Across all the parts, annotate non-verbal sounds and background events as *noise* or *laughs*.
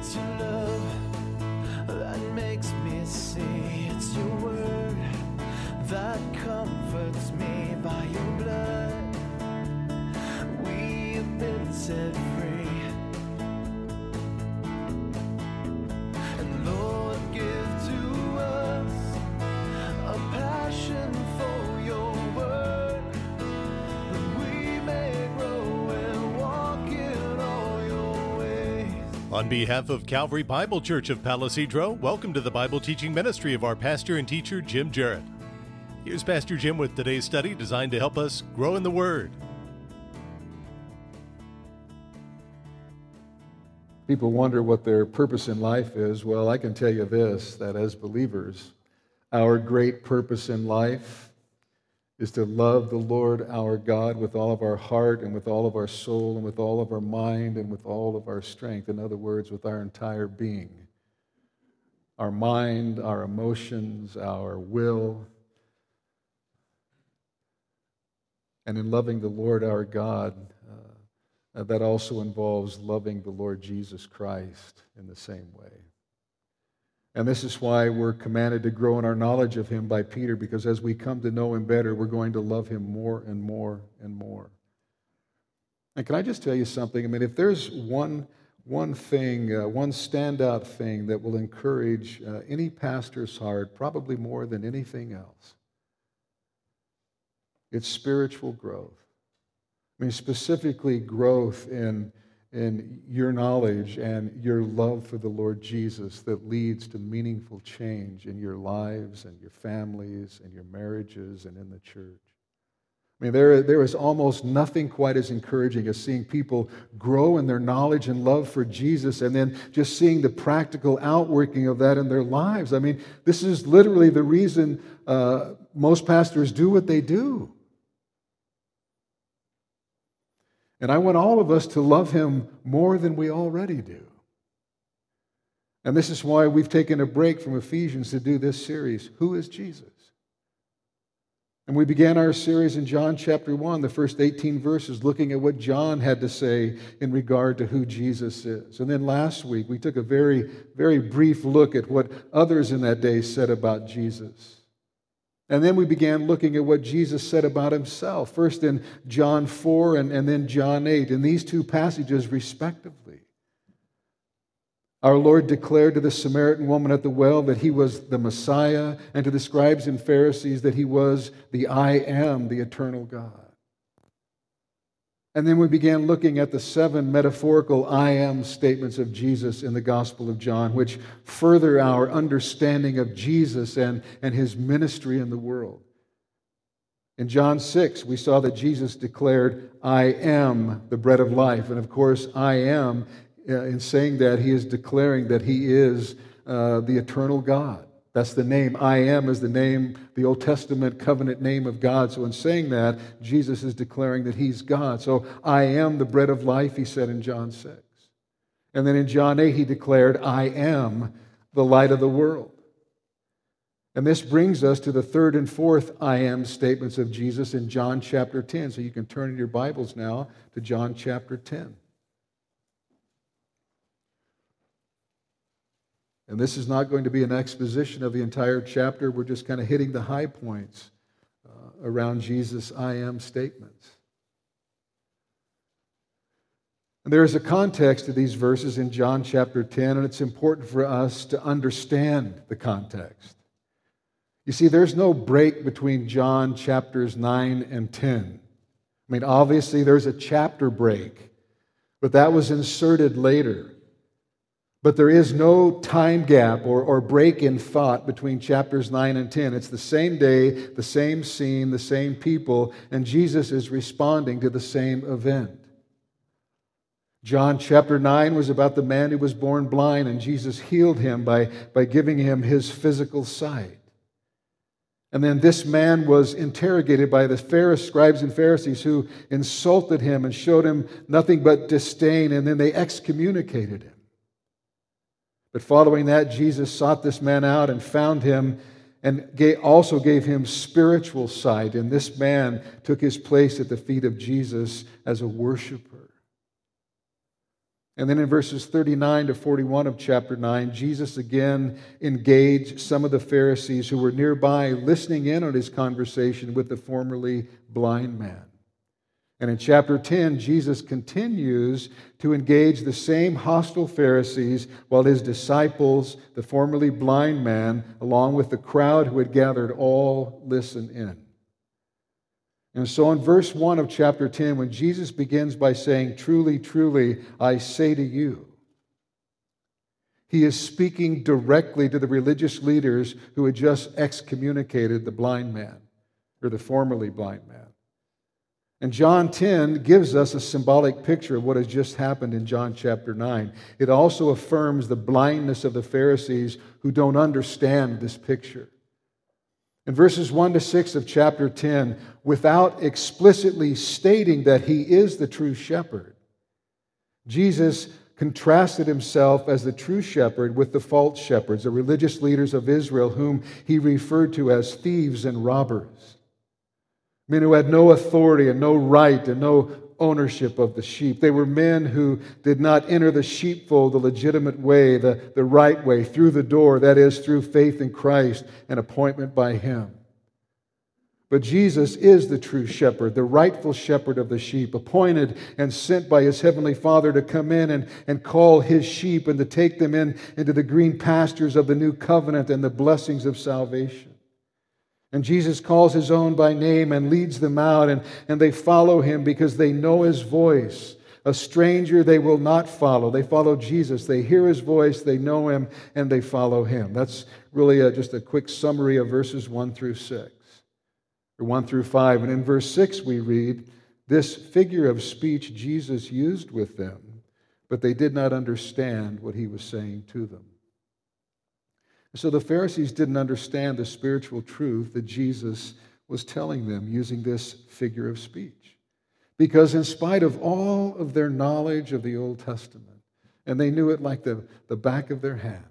It's your love On behalf of Calvary Bible Church of Palisadro, welcome to the Bible teaching ministry of our pastor and teacher, Jim Jarrett. Here's Pastor Jim with today's study designed to help us grow in the Word. People wonder what their purpose in life is. Well, I can tell you this that as believers, our great purpose in life is to love the Lord our God with all of our heart and with all of our soul and with all of our mind and with all of our strength. In other words, with our entire being. Our mind, our emotions, our will. And in loving the Lord our God, uh, that also involves loving the Lord Jesus Christ in the same way. And this is why we're commanded to grow in our knowledge of Him by Peter, because as we come to know Him better, we're going to love Him more and more and more. And can I just tell you something? I mean, if there's one, one thing, uh, one standout thing that will encourage uh, any pastor's heart, probably more than anything else, it's spiritual growth. I mean, specifically, growth in, in your knowledge and your love for the Lord Jesus that leads to meaningful change in your lives and your families and your marriages and in the church. I mean, there, there is almost nothing quite as encouraging as seeing people grow in their knowledge and love for Jesus and then just seeing the practical outworking of that in their lives. I mean, this is literally the reason uh, most pastors do what they do. And I want all of us to love him more than we already do. And this is why we've taken a break from Ephesians to do this series Who is Jesus? And we began our series in John chapter 1, the first 18 verses, looking at what John had to say in regard to who Jesus is. And then last week, we took a very, very brief look at what others in that day said about Jesus. And then we began looking at what Jesus said about himself, first in John 4 and, and then John 8, in these two passages, respectively. Our Lord declared to the Samaritan woman at the well that he was the Messiah, and to the scribes and Pharisees that he was the I am, the eternal God. And then we began looking at the seven metaphorical I am statements of Jesus in the Gospel of John, which further our understanding of Jesus and, and his ministry in the world. In John 6, we saw that Jesus declared, I am the bread of life. And of course, I am, uh, in saying that, he is declaring that he is uh, the eternal God. That's the name. I am is the name, the Old Testament covenant name of God. So, in saying that, Jesus is declaring that He's God. So, I am the bread of life, He said in John 6. And then in John 8, He declared, I am the light of the world. And this brings us to the third and fourth I am statements of Jesus in John chapter 10. So, you can turn in your Bibles now to John chapter 10. And this is not going to be an exposition of the entire chapter. We're just kind of hitting the high points uh, around Jesus' I am statements. And there is a context to these verses in John chapter 10, and it's important for us to understand the context. You see, there's no break between John chapters 9 and 10. I mean, obviously, there's a chapter break, but that was inserted later. But there is no time gap or, or break in thought between chapters 9 and 10. It's the same day, the same scene, the same people, and Jesus is responding to the same event. John chapter 9 was about the man who was born blind, and Jesus healed him by, by giving him his physical sight. And then this man was interrogated by the Pharisees, scribes and Pharisees who insulted him and showed him nothing but disdain, and then they excommunicated him. But following that, Jesus sought this man out and found him and also gave him spiritual sight. And this man took his place at the feet of Jesus as a worshiper. And then in verses 39 to 41 of chapter 9, Jesus again engaged some of the Pharisees who were nearby listening in on his conversation with the formerly blind man. And in chapter 10, Jesus continues to engage the same hostile Pharisees while his disciples, the formerly blind man, along with the crowd who had gathered, all listen in. And so in verse 1 of chapter 10, when Jesus begins by saying, Truly, truly, I say to you, he is speaking directly to the religious leaders who had just excommunicated the blind man, or the formerly blind man. And John 10 gives us a symbolic picture of what has just happened in John chapter 9. It also affirms the blindness of the Pharisees who don't understand this picture. In verses 1 to 6 of chapter 10, without explicitly stating that he is the true shepherd, Jesus contrasted himself as the true shepherd with the false shepherds, the religious leaders of Israel, whom he referred to as thieves and robbers. Men who had no authority and no right and no ownership of the sheep. They were men who did not enter the sheepfold the legitimate way, the, the right way, through the door, that is, through faith in Christ and appointment by Him. But Jesus is the true shepherd, the rightful shepherd of the sheep, appointed and sent by his heavenly Father to come in and, and call his sheep and to take them in into the green pastures of the new covenant and the blessings of salvation. And Jesus calls his own by name and leads them out, and, and they follow him because they know his voice. A stranger they will not follow. They follow Jesus. They hear his voice, they know him, and they follow him. That's really a, just a quick summary of verses 1 through 6, or 1 through 5. And in verse 6, we read, This figure of speech Jesus used with them, but they did not understand what he was saying to them. So the Pharisees didn't understand the spiritual truth that Jesus was telling them using this figure of speech. Because, in spite of all of their knowledge of the Old Testament, and they knew it like the, the back of their hand,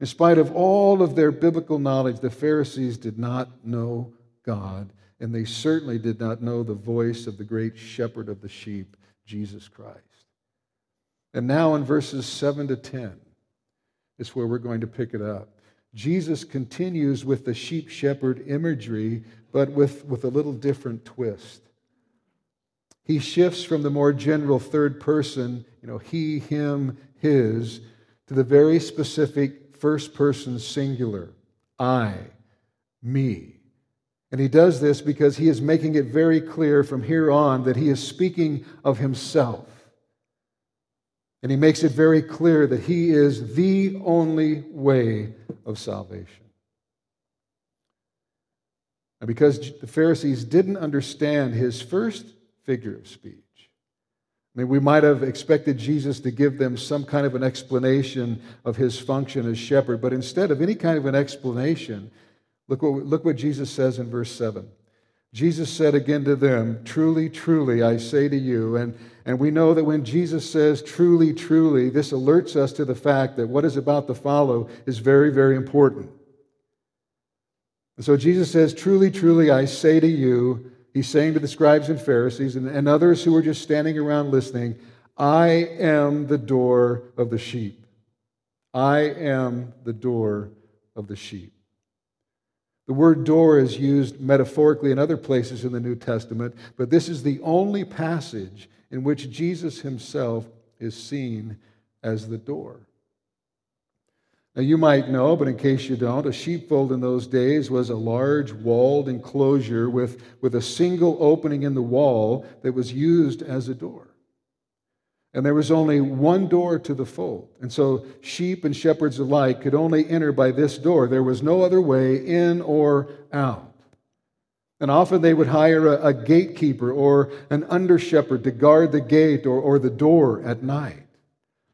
in spite of all of their biblical knowledge, the Pharisees did not know God, and they certainly did not know the voice of the great shepherd of the sheep, Jesus Christ. And now, in verses 7 to 10, is where we're going to pick it up. Jesus continues with the sheep shepherd imagery, but with, with a little different twist. He shifts from the more general third person, you know, he, him, his, to the very specific first person singular, I, me. And he does this because he is making it very clear from here on that he is speaking of himself. And he makes it very clear that he is the only way of salvation. And because the Pharisees didn't understand his first figure of speech, I mean, we might have expected Jesus to give them some kind of an explanation of his function as shepherd, but instead of any kind of an explanation, look what, look what Jesus says in verse 7. Jesus said again to them, Truly, truly, I say to you, and and we know that when Jesus says, truly, truly, this alerts us to the fact that what is about to follow is very, very important. And so Jesus says, Truly, truly, I say to you, he's saying to the scribes and Pharisees and, and others who were just standing around listening, I am the door of the sheep. I am the door of the sheep. The word door is used metaphorically in other places in the New Testament, but this is the only passage in which Jesus himself is seen as the door. Now, you might know, but in case you don't, a sheepfold in those days was a large walled enclosure with, with a single opening in the wall that was used as a door. And there was only one door to the fold. And so sheep and shepherds alike could only enter by this door. There was no other way in or out. And often they would hire a, a gatekeeper or an under shepherd to guard the gate or, or the door at night.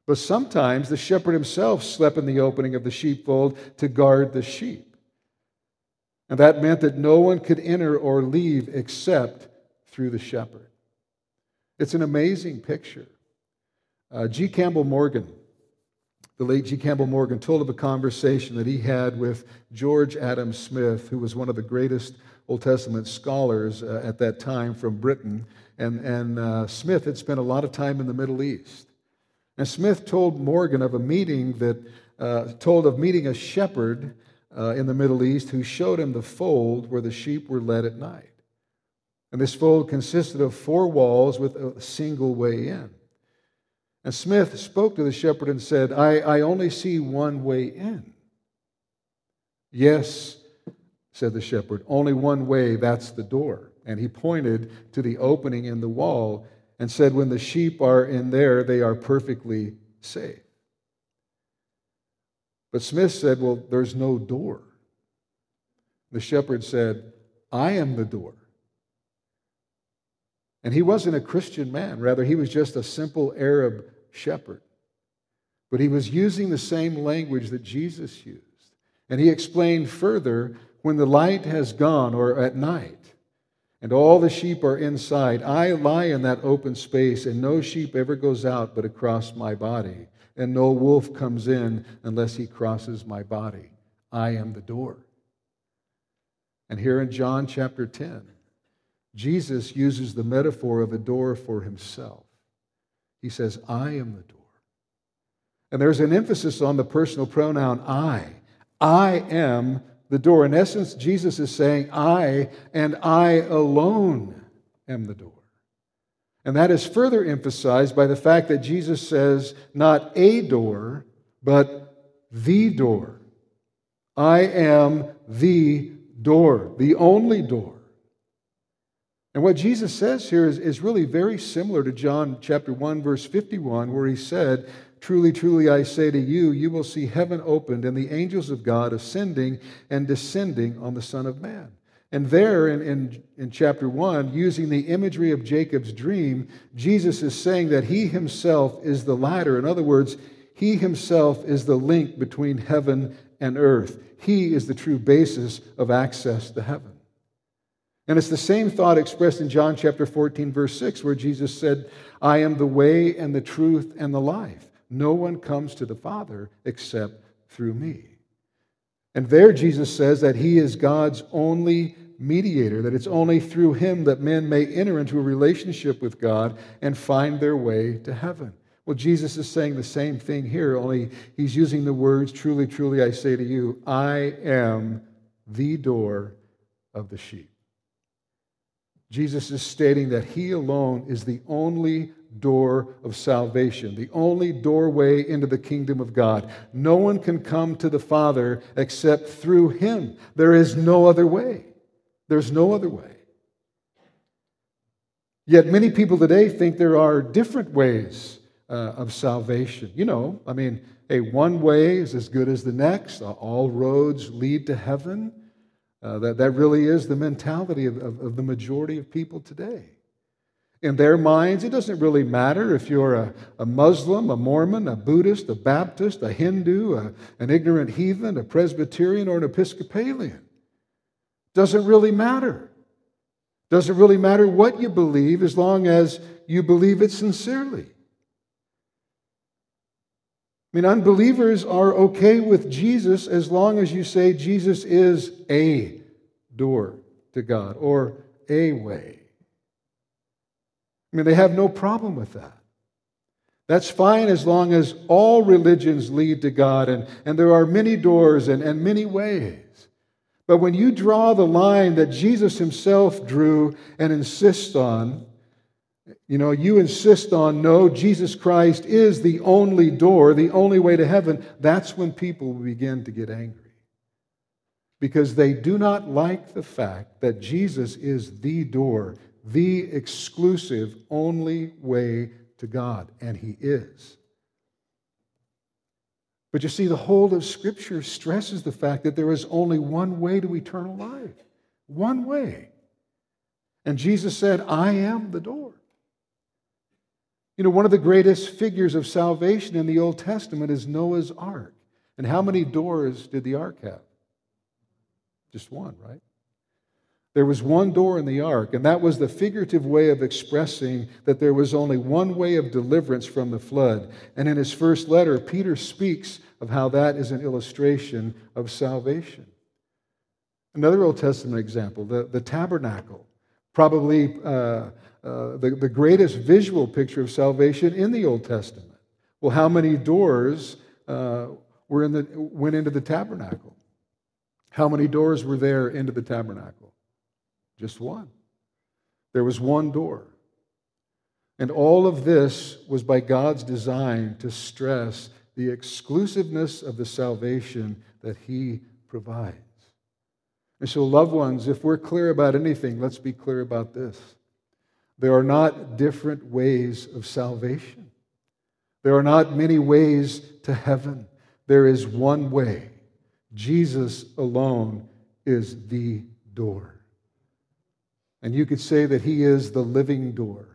But sometimes the shepherd himself slept in the opening of the sheepfold to guard the sheep. And that meant that no one could enter or leave except through the shepherd. It's an amazing picture. Uh, G. Campbell Morgan, the late G. Campbell Morgan, told of a conversation that he had with George Adam Smith, who was one of the greatest Old Testament scholars uh, at that time from Britain. And, and uh, Smith had spent a lot of time in the Middle East. And Smith told Morgan of a meeting that, uh, told of meeting a shepherd uh, in the Middle East who showed him the fold where the sheep were led at night. And this fold consisted of four walls with a single way in. And Smith spoke to the shepherd and said, I, I only see one way in. Yes, said the shepherd, only one way, that's the door. And he pointed to the opening in the wall and said, When the sheep are in there, they are perfectly safe. But Smith said, Well, there's no door. The shepherd said, I am the door. And he wasn't a Christian man. Rather, he was just a simple Arab shepherd. But he was using the same language that Jesus used. And he explained further when the light has gone or at night and all the sheep are inside, I lie in that open space, and no sheep ever goes out but across my body, and no wolf comes in unless he crosses my body. I am the door. And here in John chapter 10, Jesus uses the metaphor of a door for himself. He says, I am the door. And there's an emphasis on the personal pronoun I. I am the door. In essence, Jesus is saying, I and I alone am the door. And that is further emphasized by the fact that Jesus says, not a door, but the door. I am the door, the only door. And what Jesus says here is, is really very similar to John chapter 1, verse 51, where he said, Truly, truly, I say to you, you will see heaven opened and the angels of God ascending and descending on the Son of Man. And there in, in, in, chapter 1, using the imagery of Jacob's dream, Jesus is saying that he himself is the ladder. In other words, he himself is the link between heaven and earth. He is the true basis of access to heaven. And it's the same thought expressed in John chapter 14, verse 6, where Jesus said, I am the way and the truth and the life. No one comes to the Father except through me. And there Jesus says that he is God's only mediator, that it's only through him that men may enter into a relationship with God and find their way to heaven. Well, Jesus is saying the same thing here, only he's using the words, Truly, truly, I say to you, I am the door of the sheep. Jesus is stating that he alone is the only door of salvation, the only doorway into the kingdom of God. No one can come to the Father except through him. There is no other way. There's no other way. Yet many people today think there are different ways uh, of salvation. You know, I mean, a one way is as good as the next, all roads lead to heaven. Uh, that, that really is the mentality of, of, of the majority of people today. In their minds, it doesn't really matter if you're a, a Muslim, a Mormon, a Buddhist, a Baptist, a Hindu, a, an ignorant heathen, a Presbyterian, or an Episcopalian. Doesn't really matter. Doesn't really matter what you believe as long as you believe it sincerely. I mean, unbelievers are okay with Jesus as long as you say Jesus is a door to God or a way. I mean, they have no problem with that. That's fine as long as all religions lead to God and, and there are many doors and, and many ways. But when you draw the line that Jesus himself drew and insists on, you know, you insist on, no, Jesus Christ is the only door, the only way to heaven. That's when people begin to get angry. Because they do not like the fact that Jesus is the door, the exclusive, only way to God. And He is. But you see, the whole of Scripture stresses the fact that there is only one way to eternal life. One way. And Jesus said, I am the door. You know, one of the greatest figures of salvation in the Old Testament is Noah's ark. And how many doors did the ark have? Just one, right? There was one door in the ark, and that was the figurative way of expressing that there was only one way of deliverance from the flood. And in his first letter, Peter speaks of how that is an illustration of salvation. Another Old Testament example, the, the tabernacle, probably uh, uh, the, the greatest visual picture of salvation in the Old Testament. Well, how many doors uh, were in the, went into the tabernacle? How many doors were there into the tabernacle? Just one. There was one door. And all of this was by God's design to stress the exclusiveness of the salvation that He provides. And so, loved ones, if we're clear about anything, let's be clear about this. There are not different ways of salvation. There are not many ways to heaven. There is one way. Jesus alone is the door. And you could say that he is the living door.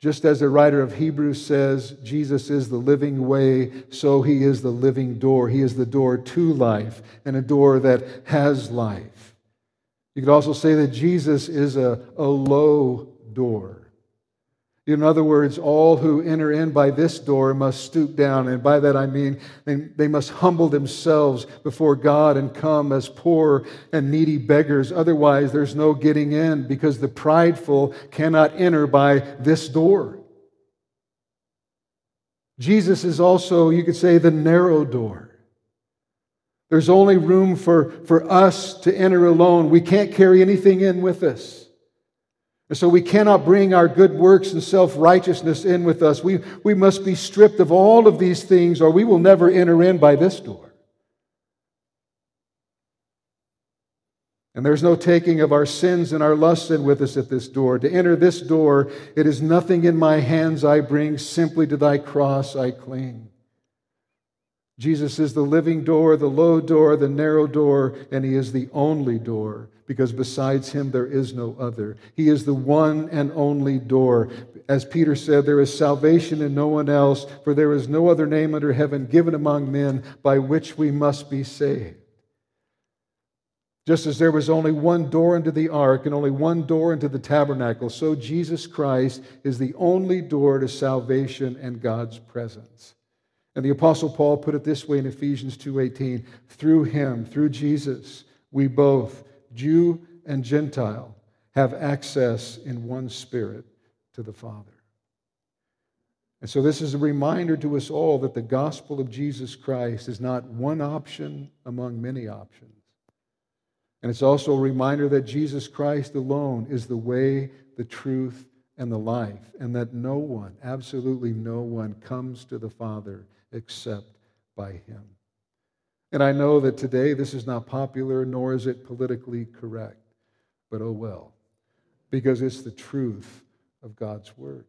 Just as the writer of Hebrews says, Jesus is the living way, so he is the living door. He is the door to life and a door that has life. You could also say that Jesus is a, a low door. In other words, all who enter in by this door must stoop down. And by that I mean they, they must humble themselves before God and come as poor and needy beggars. Otherwise, there's no getting in because the prideful cannot enter by this door. Jesus is also, you could say, the narrow door. There's only room for, for us to enter alone. We can't carry anything in with us. And so we cannot bring our good works and self righteousness in with us. We, we must be stripped of all of these things, or we will never enter in by this door. And there's no taking of our sins and our lusts in with us at this door. To enter this door, it is nothing in my hands I bring, simply to thy cross I cling. Jesus is the living door, the low door, the narrow door, and he is the only door because besides him there is no other. He is the one and only door. As Peter said, there is salvation in no one else, for there is no other name under heaven given among men by which we must be saved. Just as there was only one door into the ark and only one door into the tabernacle, so Jesus Christ is the only door to salvation and God's presence. And the apostle Paul put it this way in Ephesians 2:18, through him, through Jesus, we both Jew and Gentile, have access in one spirit to the Father. And so, this is a reminder to us all that the gospel of Jesus Christ is not one option among many options. And it's also a reminder that Jesus Christ alone is the way, the truth, and the life, and that no one, absolutely no one, comes to the Father except by him. And I know that today this is not popular, nor is it politically correct. But oh well, because it's the truth of God's word.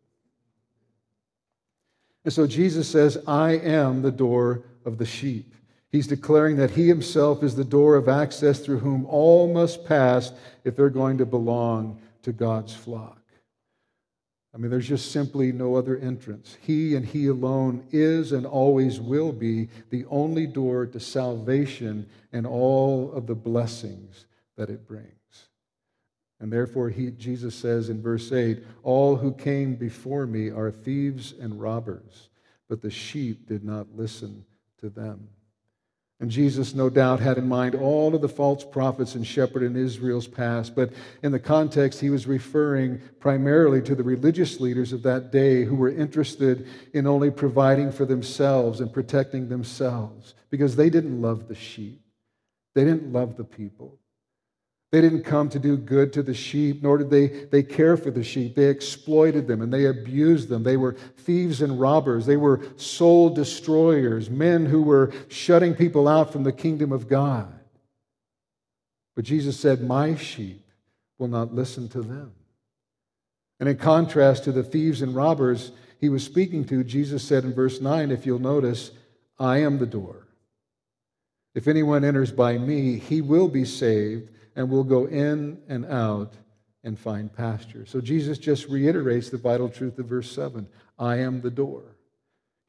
And so Jesus says, I am the door of the sheep. He's declaring that he himself is the door of access through whom all must pass if they're going to belong to God's flock. I mean, there's just simply no other entrance. He and He alone is and always will be the only door to salvation and all of the blessings that it brings. And therefore, he, Jesus says in verse 8, All who came before me are thieves and robbers, but the sheep did not listen to them. And Jesus, no doubt, had in mind all of the false prophets and shepherds in Israel's past, but in the context, he was referring primarily to the religious leaders of that day who were interested in only providing for themselves and protecting themselves because they didn't love the sheep, they didn't love the people. They didn't come to do good to the sheep, nor did they, they care for the sheep. They exploited them and they abused them. They were thieves and robbers. They were soul destroyers, men who were shutting people out from the kingdom of God. But Jesus said, My sheep will not listen to them. And in contrast to the thieves and robbers he was speaking to, Jesus said in verse 9, if you'll notice, I am the door. If anyone enters by me, he will be saved and we'll go in and out and find pasture. So Jesus just reiterates the vital truth of verse 7 I am the door.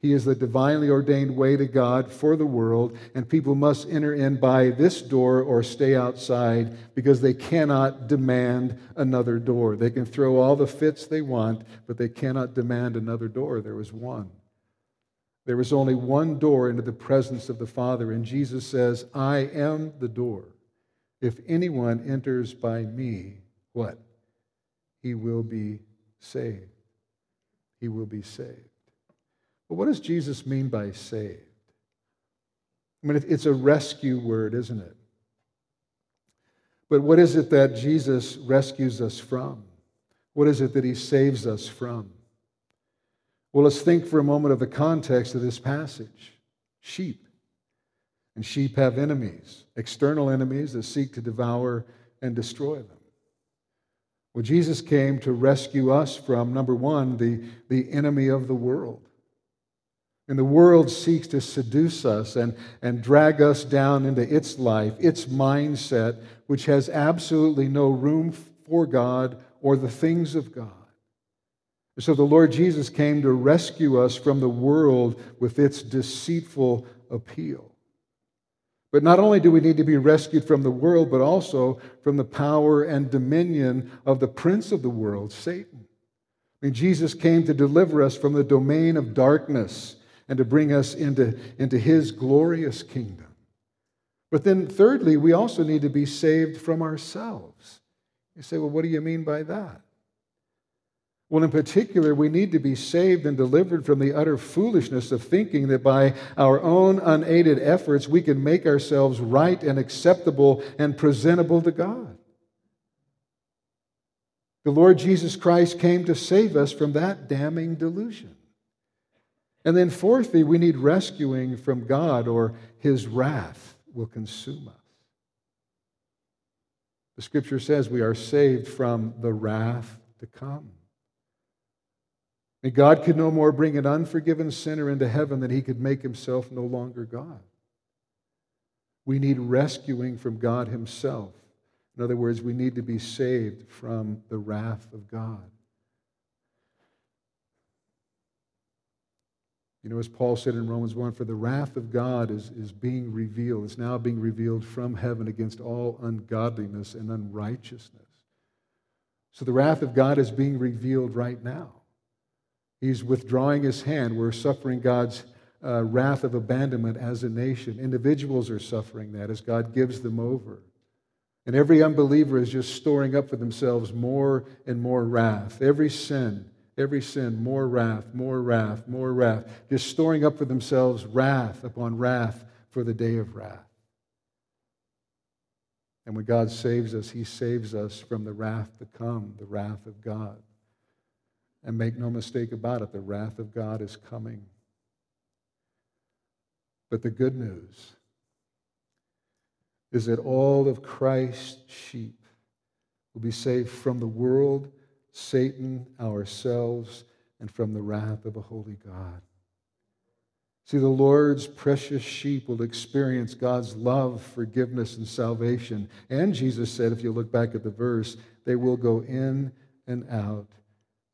He is the divinely ordained way to God for the world, and people must enter in by this door or stay outside because they cannot demand another door. They can throw all the fits they want, but they cannot demand another door. There was one. There was only one door into the presence of the Father, and Jesus says, I am the door. If anyone enters by me, what? He will be saved. He will be saved. But what does Jesus mean by saved? I mean, it's a rescue word, isn't it? But what is it that Jesus rescues us from? What is it that he saves us from? Well, let's think for a moment of the context of this passage sheep. And sheep have enemies, external enemies that seek to devour and destroy them. Well, Jesus came to rescue us from, number one, the, the enemy of the world. And the world seeks to seduce us and, and drag us down into its life, its mindset, which has absolutely no room for God or the things of God. So the Lord Jesus came to rescue us from the world with its deceitful appeal. But not only do we need to be rescued from the world, but also from the power and dominion of the prince of the world, Satan. I mean, Jesus came to deliver us from the domain of darkness and to bring us into, into his glorious kingdom. But then, thirdly, we also need to be saved from ourselves. You say, well, what do you mean by that? Well, in particular, we need to be saved and delivered from the utter foolishness of thinking that by our own unaided efforts we can make ourselves right and acceptable and presentable to God. The Lord Jesus Christ came to save us from that damning delusion. And then, fourthly, we need rescuing from God, or his wrath will consume us. The scripture says we are saved from the wrath to come. And God could no more bring an unforgiven sinner into heaven than he could make himself no longer God. We need rescuing from God himself. In other words, we need to be saved from the wrath of God. You know, as Paul said in Romans 1, for the wrath of God is, is being revealed, it's now being revealed from heaven against all ungodliness and unrighteousness. So the wrath of God is being revealed right now. He's withdrawing his hand. We're suffering God's uh, wrath of abandonment as a nation. Individuals are suffering that as God gives them over. And every unbeliever is just storing up for themselves more and more wrath. Every sin every sin, more wrath, more wrath, more wrath, just storing up for themselves wrath upon wrath for the day of wrath. And when God saves us, He saves us from the wrath to come, the wrath of God. And make no mistake about it, the wrath of God is coming. But the good news is that all of Christ's sheep will be saved from the world Satan, ourselves, and from the wrath of a holy God. See, the Lord's precious sheep will experience God's love, forgiveness, and salvation. And Jesus said, if you look back at the verse, they will go in and out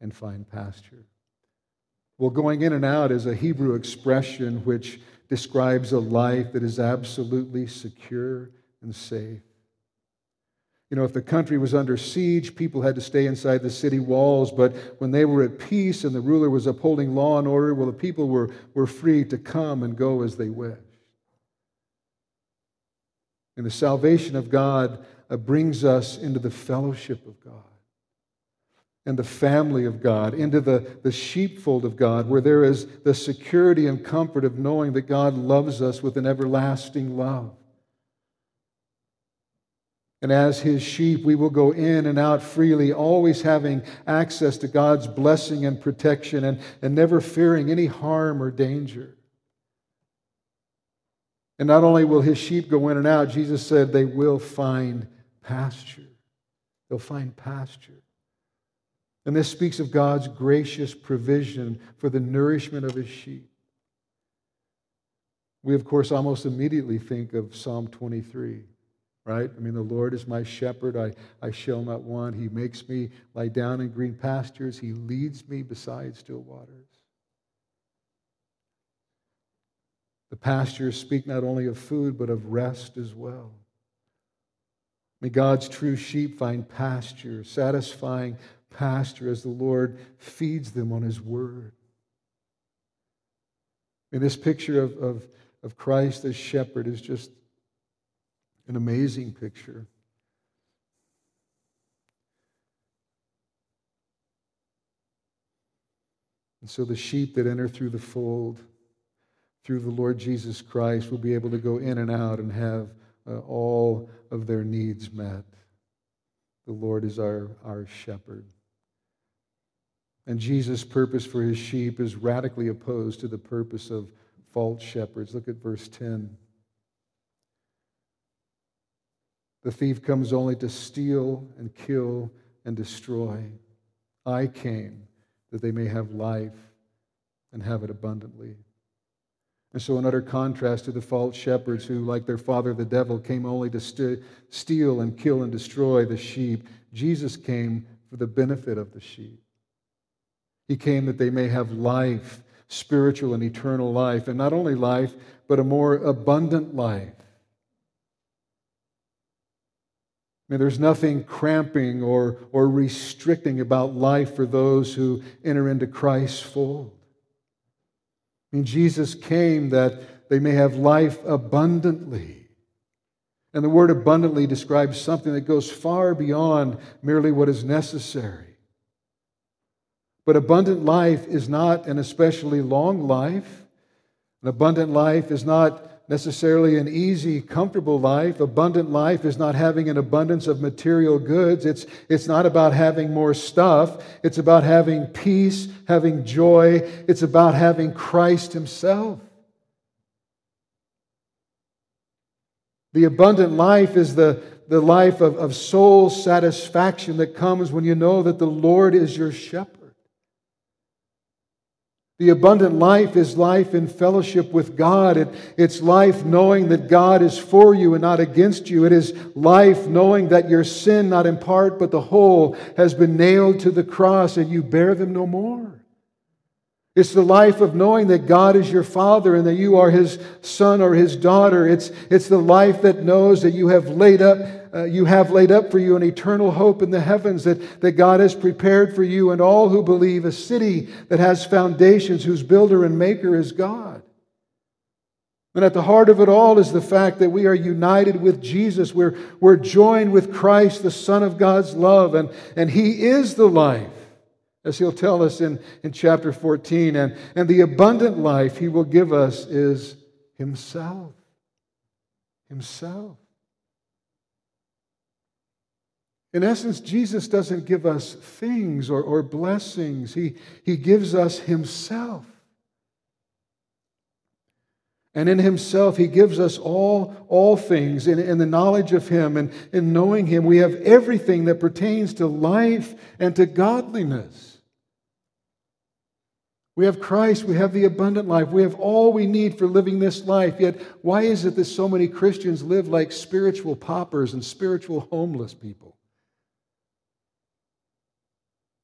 and find pasture. Well, going in and out is a Hebrew expression which describes a life that is absolutely secure and safe. You know, if the country was under siege, people had to stay inside the city walls. But when they were at peace and the ruler was upholding law and order, well, the people were, were free to come and go as they wished. And the salvation of God uh, brings us into the fellowship of God and the family of God, into the, the sheepfold of God, where there is the security and comfort of knowing that God loves us with an everlasting love. And as his sheep, we will go in and out freely, always having access to God's blessing and protection and, and never fearing any harm or danger. And not only will his sheep go in and out, Jesus said they will find pasture. They'll find pasture. And this speaks of God's gracious provision for the nourishment of his sheep. We, of course, almost immediately think of Psalm 23 right? I mean, the Lord is my shepherd. I, I shall not want. He makes me lie down in green pastures. He leads me beside still waters. The pastures speak not only of food, but of rest as well. May God's true sheep find pasture, satisfying pasture as the Lord feeds them on His word. And this picture of, of, of Christ as shepherd is just an amazing picture. And so the sheep that enter through the fold, through the Lord Jesus Christ, will be able to go in and out and have uh, all of their needs met. The Lord is our, our shepherd. And Jesus' purpose for his sheep is radically opposed to the purpose of false shepherds. Look at verse 10. The thief comes only to steal and kill and destroy. I came that they may have life and have it abundantly. And so, in utter contrast to the false shepherds who, like their father the devil, came only to st- steal and kill and destroy the sheep, Jesus came for the benefit of the sheep. He came that they may have life, spiritual and eternal life, and not only life, but a more abundant life. I mean, there's nothing cramping or, or restricting about life for those who enter into Christ's fold. I mean, Jesus came that they may have life abundantly. And the word abundantly describes something that goes far beyond merely what is necessary. But abundant life is not an especially long life. An abundant life is not necessarily an easy, comfortable life. Abundant life is not having an abundance of material goods. It's, it's not about having more stuff. It's about having peace, having joy. It's about having Christ Himself. The abundant life is the, the life of, of soul satisfaction that comes when you know that the Lord is your shepherd. The abundant life is life in fellowship with God. It, it's life knowing that God is for you and not against you. It is life knowing that your sin, not in part but the whole, has been nailed to the cross and you bear them no more. It's the life of knowing that God is your Father and that you are His son or His daughter. It's, it's the life that knows that you have laid up uh, you have laid up for you an eternal hope in the heavens that, that God has prepared for you and all who believe a city that has foundations, whose builder and maker is God. And at the heart of it all is the fact that we are united with Jesus. We're, we're joined with Christ, the Son of God's love, and, and He is the life, as He'll tell us in, in chapter 14. And, and the abundant life He will give us is Himself. Himself. In essence, Jesus doesn't give us things or, or blessings, he, he gives us Himself. And in Himself, He gives us all, all things. In, in the knowledge of Him and in knowing Him, we have everything that pertains to life and to godliness. We have Christ, we have the abundant life, we have all we need for living this life. Yet, why is it that so many Christians live like spiritual paupers and spiritual homeless people?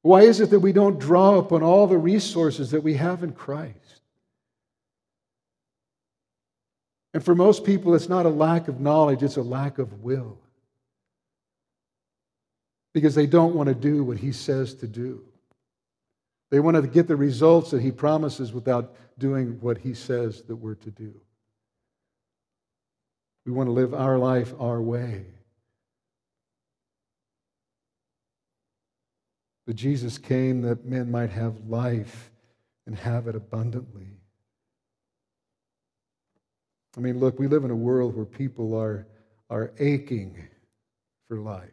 Why is it that we don't draw upon all the resources that we have in Christ? And for most people, it's not a lack of knowledge, it's a lack of will. Because they don't want to do what He says to do. They want to get the results that He promises without doing what He says that we're to do. We want to live our life our way. But Jesus came that men might have life and have it abundantly. I mean, look, we live in a world where people are, are aching for life.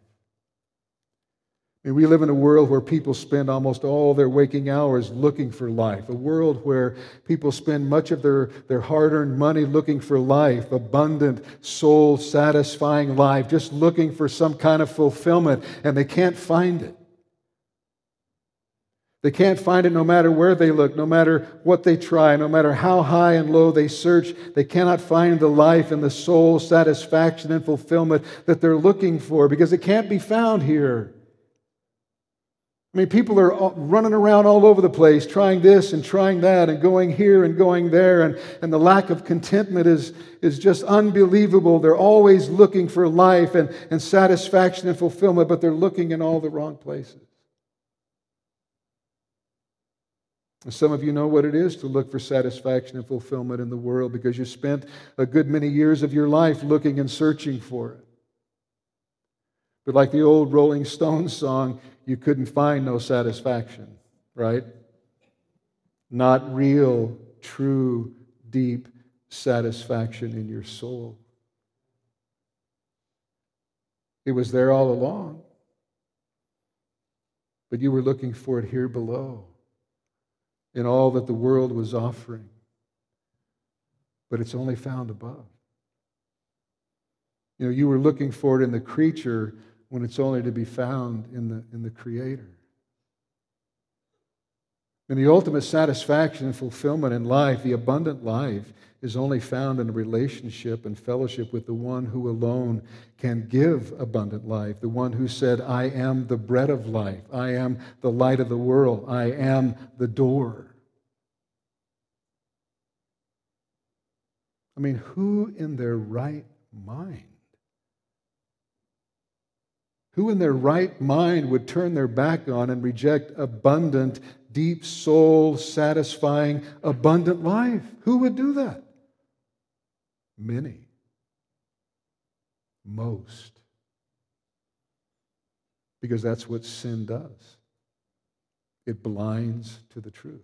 I mean, we live in a world where people spend almost all their waking hours looking for life, a world where people spend much of their, their hard earned money looking for life, abundant, soul satisfying life, just looking for some kind of fulfillment, and they can't find it. They can't find it no matter where they look, no matter what they try, no matter how high and low they search. They cannot find the life and the soul satisfaction and fulfillment that they're looking for because it can't be found here. I mean, people are running around all over the place trying this and trying that and going here and going there, and, and the lack of contentment is, is just unbelievable. They're always looking for life and, and satisfaction and fulfillment, but they're looking in all the wrong places. Some of you know what it is to look for satisfaction and fulfillment in the world because you spent a good many years of your life looking and searching for it. But like the old Rolling Stones song, you couldn't find no satisfaction, right? not real, true, deep satisfaction in your soul. It was there all along, but you were looking for it here below in all that the world was offering. But it's only found above. You know, you were looking for it in the creature when it's only to be found in the, in the Creator. And the ultimate satisfaction and fulfillment in life, the abundant life, is only found in a relationship and fellowship with the one who alone can give abundant life, the one who said, I am the bread of life, I am the light of the world, I am the door. I mean, who in their right mind? Who in their right mind would turn their back on and reject abundant, deep soul, satisfying, abundant life? Who would do that? Many. Most. Because that's what sin does it blinds to the truth.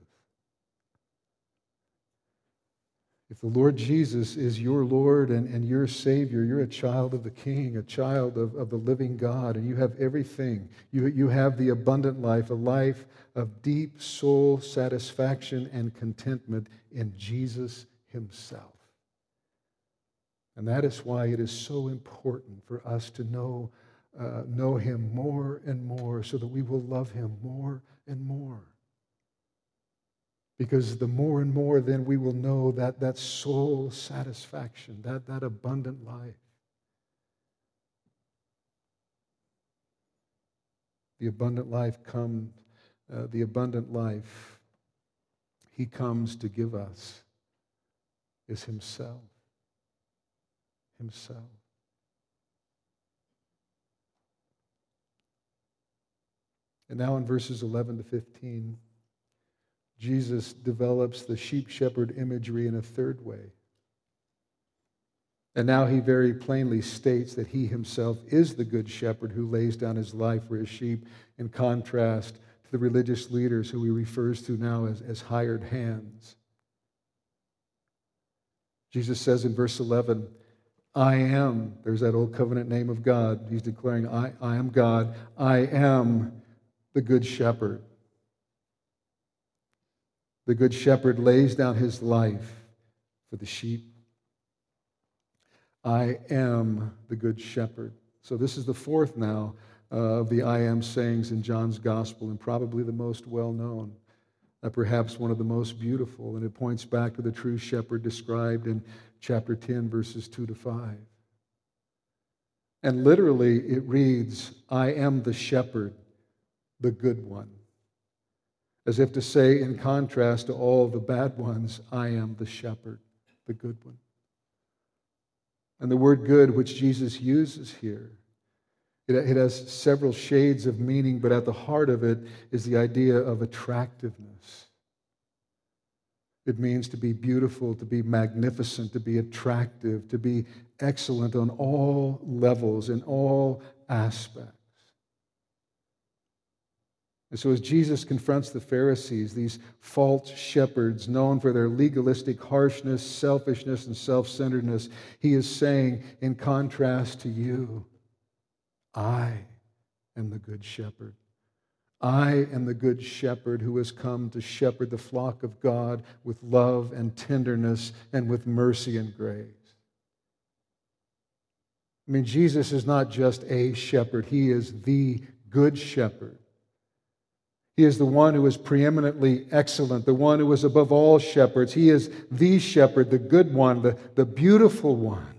If the Lord Jesus is your Lord and, and your Savior, you're a child of the King, a child of, of the living God, and you have everything. You, you have the abundant life, a life of deep soul satisfaction and contentment in Jesus Himself. And that is why it is so important for us to know, uh, know Him more and more so that we will love Him more and more. Because the more and more then we will know that, that soul satisfaction, that, that abundant life. The abundant life comes, uh, the abundant life he comes to give us is himself. Himself. And now in verses 11 to 15. Jesus develops the sheep shepherd imagery in a third way. And now he very plainly states that he himself is the good shepherd who lays down his life for his sheep, in contrast to the religious leaders who he refers to now as, as hired hands. Jesus says in verse 11, I am, there's that old covenant name of God. He's declaring, I, I am God. I am the good shepherd. The Good Shepherd lays down his life for the sheep. I am the Good Shepherd. So, this is the fourth now uh, of the I am sayings in John's Gospel, and probably the most well known, uh, perhaps one of the most beautiful. And it points back to the true shepherd described in chapter 10, verses 2 to 5. And literally, it reads, I am the shepherd, the good one as if to say, in contrast to all the bad ones, I am the shepherd, the good one. And the word good, which Jesus uses here, it, has several shades of meaning, but at the heart of it is the idea of attractiveness. It means to be beautiful, to be magnificent, to be attractive, to be excellent on all levels, in all aspects. And so, as Jesus confronts the Pharisees, these false shepherds known for their legalistic harshness, selfishness, and self centeredness, he is saying, in contrast to you, I am the good shepherd. I am the good shepherd who has come to shepherd the flock of God with love and tenderness and with mercy and grace. I mean, Jesus is not just a shepherd, he is the good shepherd. He is the one who is preeminently excellent, the one who is above all shepherds. He is the shepherd, the good one, the, the beautiful one.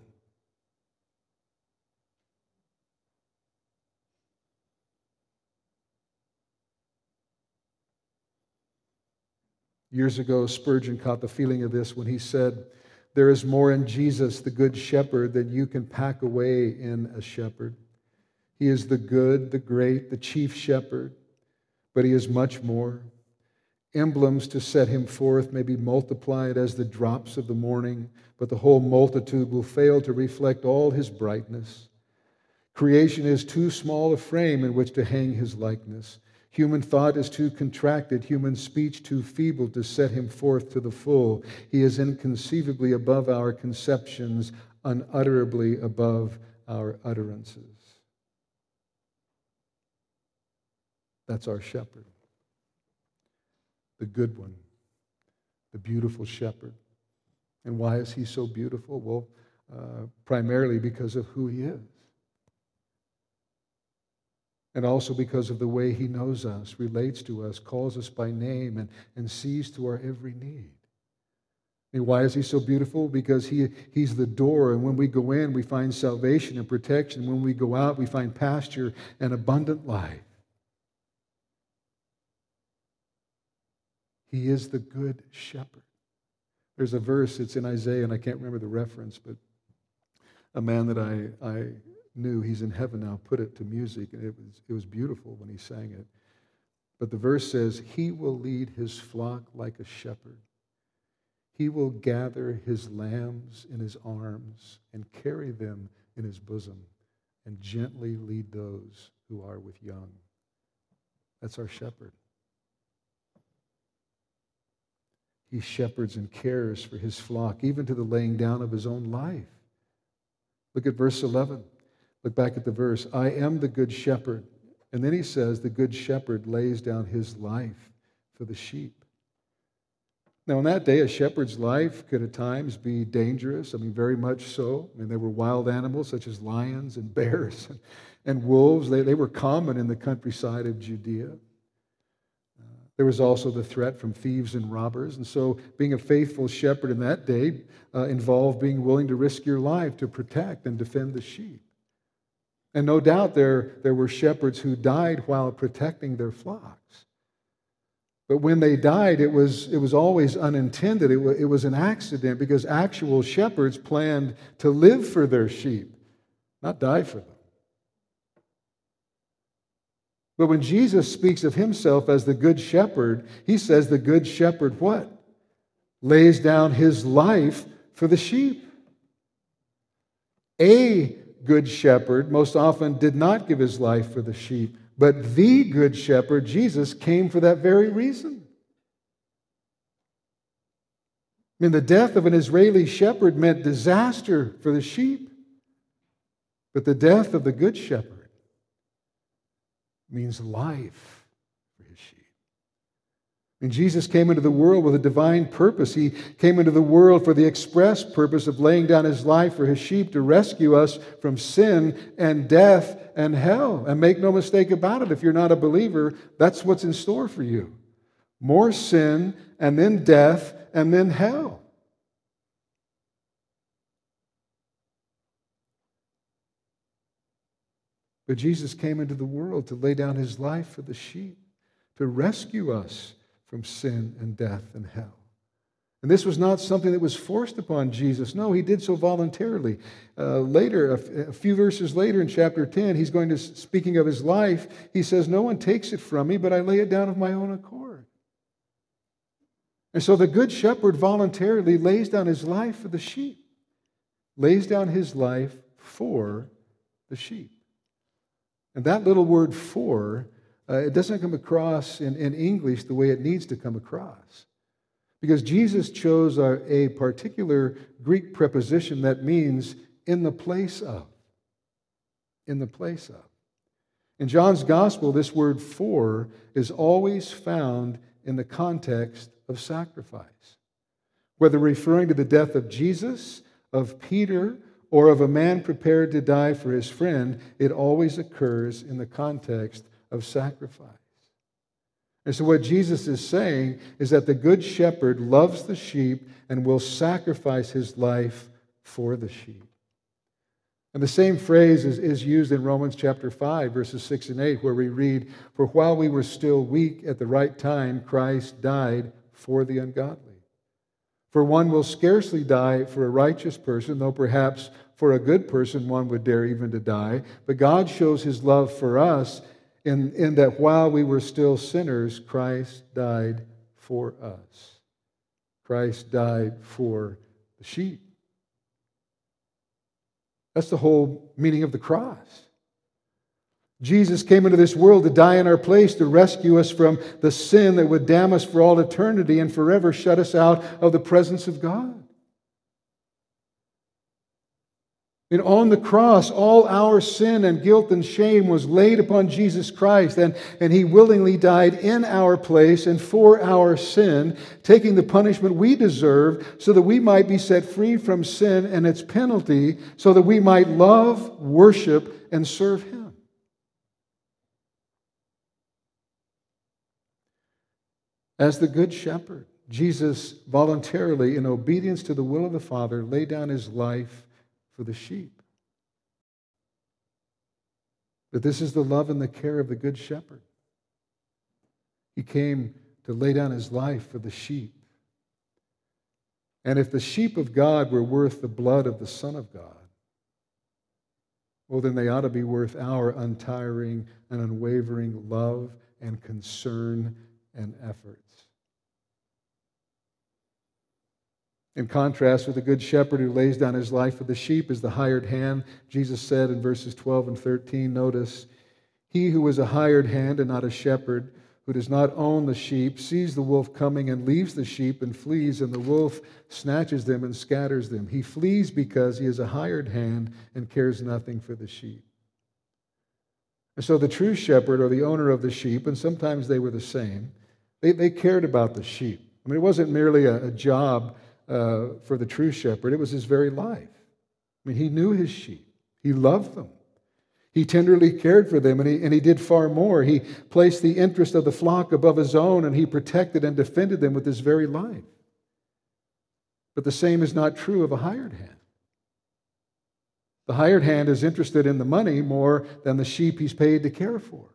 Years ago, Spurgeon caught the feeling of this when he said, There is more in Jesus, the good shepherd, than you can pack away in a shepherd. He is the good, the great, the chief shepherd but he is much more. Emblems to set him forth may be multiplied as the drops of the morning, but the whole multitude will fail to reflect all his brightness. Creation is too small a frame in which to hang his likeness. Human thought is too contracted, human speech too feeble to set him forth to the full. He is inconceivably above our conceptions, unutterably above our utterances. That's our shepherd, the good one, the beautiful shepherd. And why is he so beautiful? Well, uh, primarily because of who he is and also because of the way he knows us, relates to us, calls us by name, and, and sees to our every need. And why is he so beautiful? Because he, he's the door, and when we go in, we find salvation and protection. When we go out, we find pasture and abundant life. He is the good shepherd. There's a verse, it's in Isaiah, and I can't remember the reference, but a man that I, I knew he's in heaven now put it to music, and it was, it was beautiful when he sang it. But the verse says, He will lead his flock like a shepherd. He will gather his lambs in his arms and carry them in his bosom and gently lead those who are with young. That's our shepherd. He shepherds and cares for his flock, even to the laying down of his own life. Look at verse 11. Look back at the verse I am the good shepherd. And then he says, The good shepherd lays down his life for the sheep. Now, in that day, a shepherd's life could at times be dangerous. I mean, very much so. I mean, there were wild animals such as lions and *laughs* bears and, and wolves. They, they were common in the countryside of Judea. Uh, there was also the threat from thieves and robbers. And so, being a faithful shepherd in that day uh, involved being willing to risk your life to protect and defend the sheep. And no doubt there, there were shepherds who died while protecting their flocks. But when they died, it was, it was always unintended. It, was, it was an accident because actual shepherds planned to live for their sheep, not die for them. But when Jesus speaks of himself as the good shepherd, he says the good shepherd what? Lays down his life for the sheep. A good shepherd most often did not give his life for the sheep, but the good shepherd, Jesus, came for that very reason. I mean, the death of an Israeli shepherd meant disaster for the sheep, but the death of the good shepherd means life and Jesus came into the world with a divine purpose. He came into the world for the express purpose of laying down his life for his sheep to rescue us from sin and death and hell. And make no mistake about it, if you're not a believer, that's what's in store for you more sin, and then death, and then hell. But Jesus came into the world to lay down his life for the sheep, to rescue us from sin and death and hell. And this was not something that was forced upon Jesus. No, he did so voluntarily. Uh, later, a, f- a few verses later in chapter 10, he's going to, speaking of his life, he says, No one takes it from me, but I lay it down of my own accord. And so the good shepherd voluntarily lays down his life for the sheep, lays down his life for the sheep. And that little word for uh, it doesn't come across in, in English the way it needs to come across. Because Jesus chose a, a particular Greek preposition that means in the place of. In the place of. In John's gospel, this word for is always found in the context of sacrifice. Whether referring to the death of Jesus, of Peter, or of a man prepared to die for his friend, it always occurs in the context of sacrifice. And so, what Jesus is saying is that the Good Shepherd loves the sheep and will sacrifice his life for the sheep. And the same phrase is, is used in Romans chapter 5, verses 6 and 8, where we read, For while we were still weak at the right time, Christ died for the ungodly. For one will scarcely die for a righteous person, though perhaps for a good person one would dare even to die. But God shows his love for us in, in that while we were still sinners, Christ died for us. Christ died for the sheep. That's the whole meaning of the cross. Jesus came into this world to die in our place, to rescue us from the sin that would damn us for all eternity and forever shut us out of the presence of God. And on the cross, all our sin and guilt and shame was laid upon Jesus Christ, and, and he willingly died in our place and for our sin, taking the punishment we deserved so that we might be set free from sin and its penalty, so that we might love, worship, and serve him. As the Good Shepherd, Jesus voluntarily, in obedience to the will of the Father, laid down his life for the sheep. But this is the love and the care of the Good Shepherd. He came to lay down his life for the sheep. And if the sheep of God were worth the blood of the Son of God, well, then they ought to be worth our untiring and unwavering love and concern and efforts. In contrast with the good shepherd who lays down his life for the sheep is the hired hand. Jesus said in verses 12 and 13, notice, He who is a hired hand and not a shepherd, who does not own the sheep, sees the wolf coming and leaves the sheep and flees, and the wolf snatches them and scatters them. He flees because he is a hired hand and cares nothing for the sheep. And so the true shepherd or the owner of the sheep, and sometimes they were the same, they, they cared about the sheep. I mean, it wasn't merely a, a job uh, for the true shepherd, it was his very life. I mean, he knew his sheep, he loved them. He tenderly cared for them, and he, and he did far more. He placed the interest of the flock above his own, and he protected and defended them with his very life. But the same is not true of a hired hand. The hired hand is interested in the money more than the sheep he's paid to care for.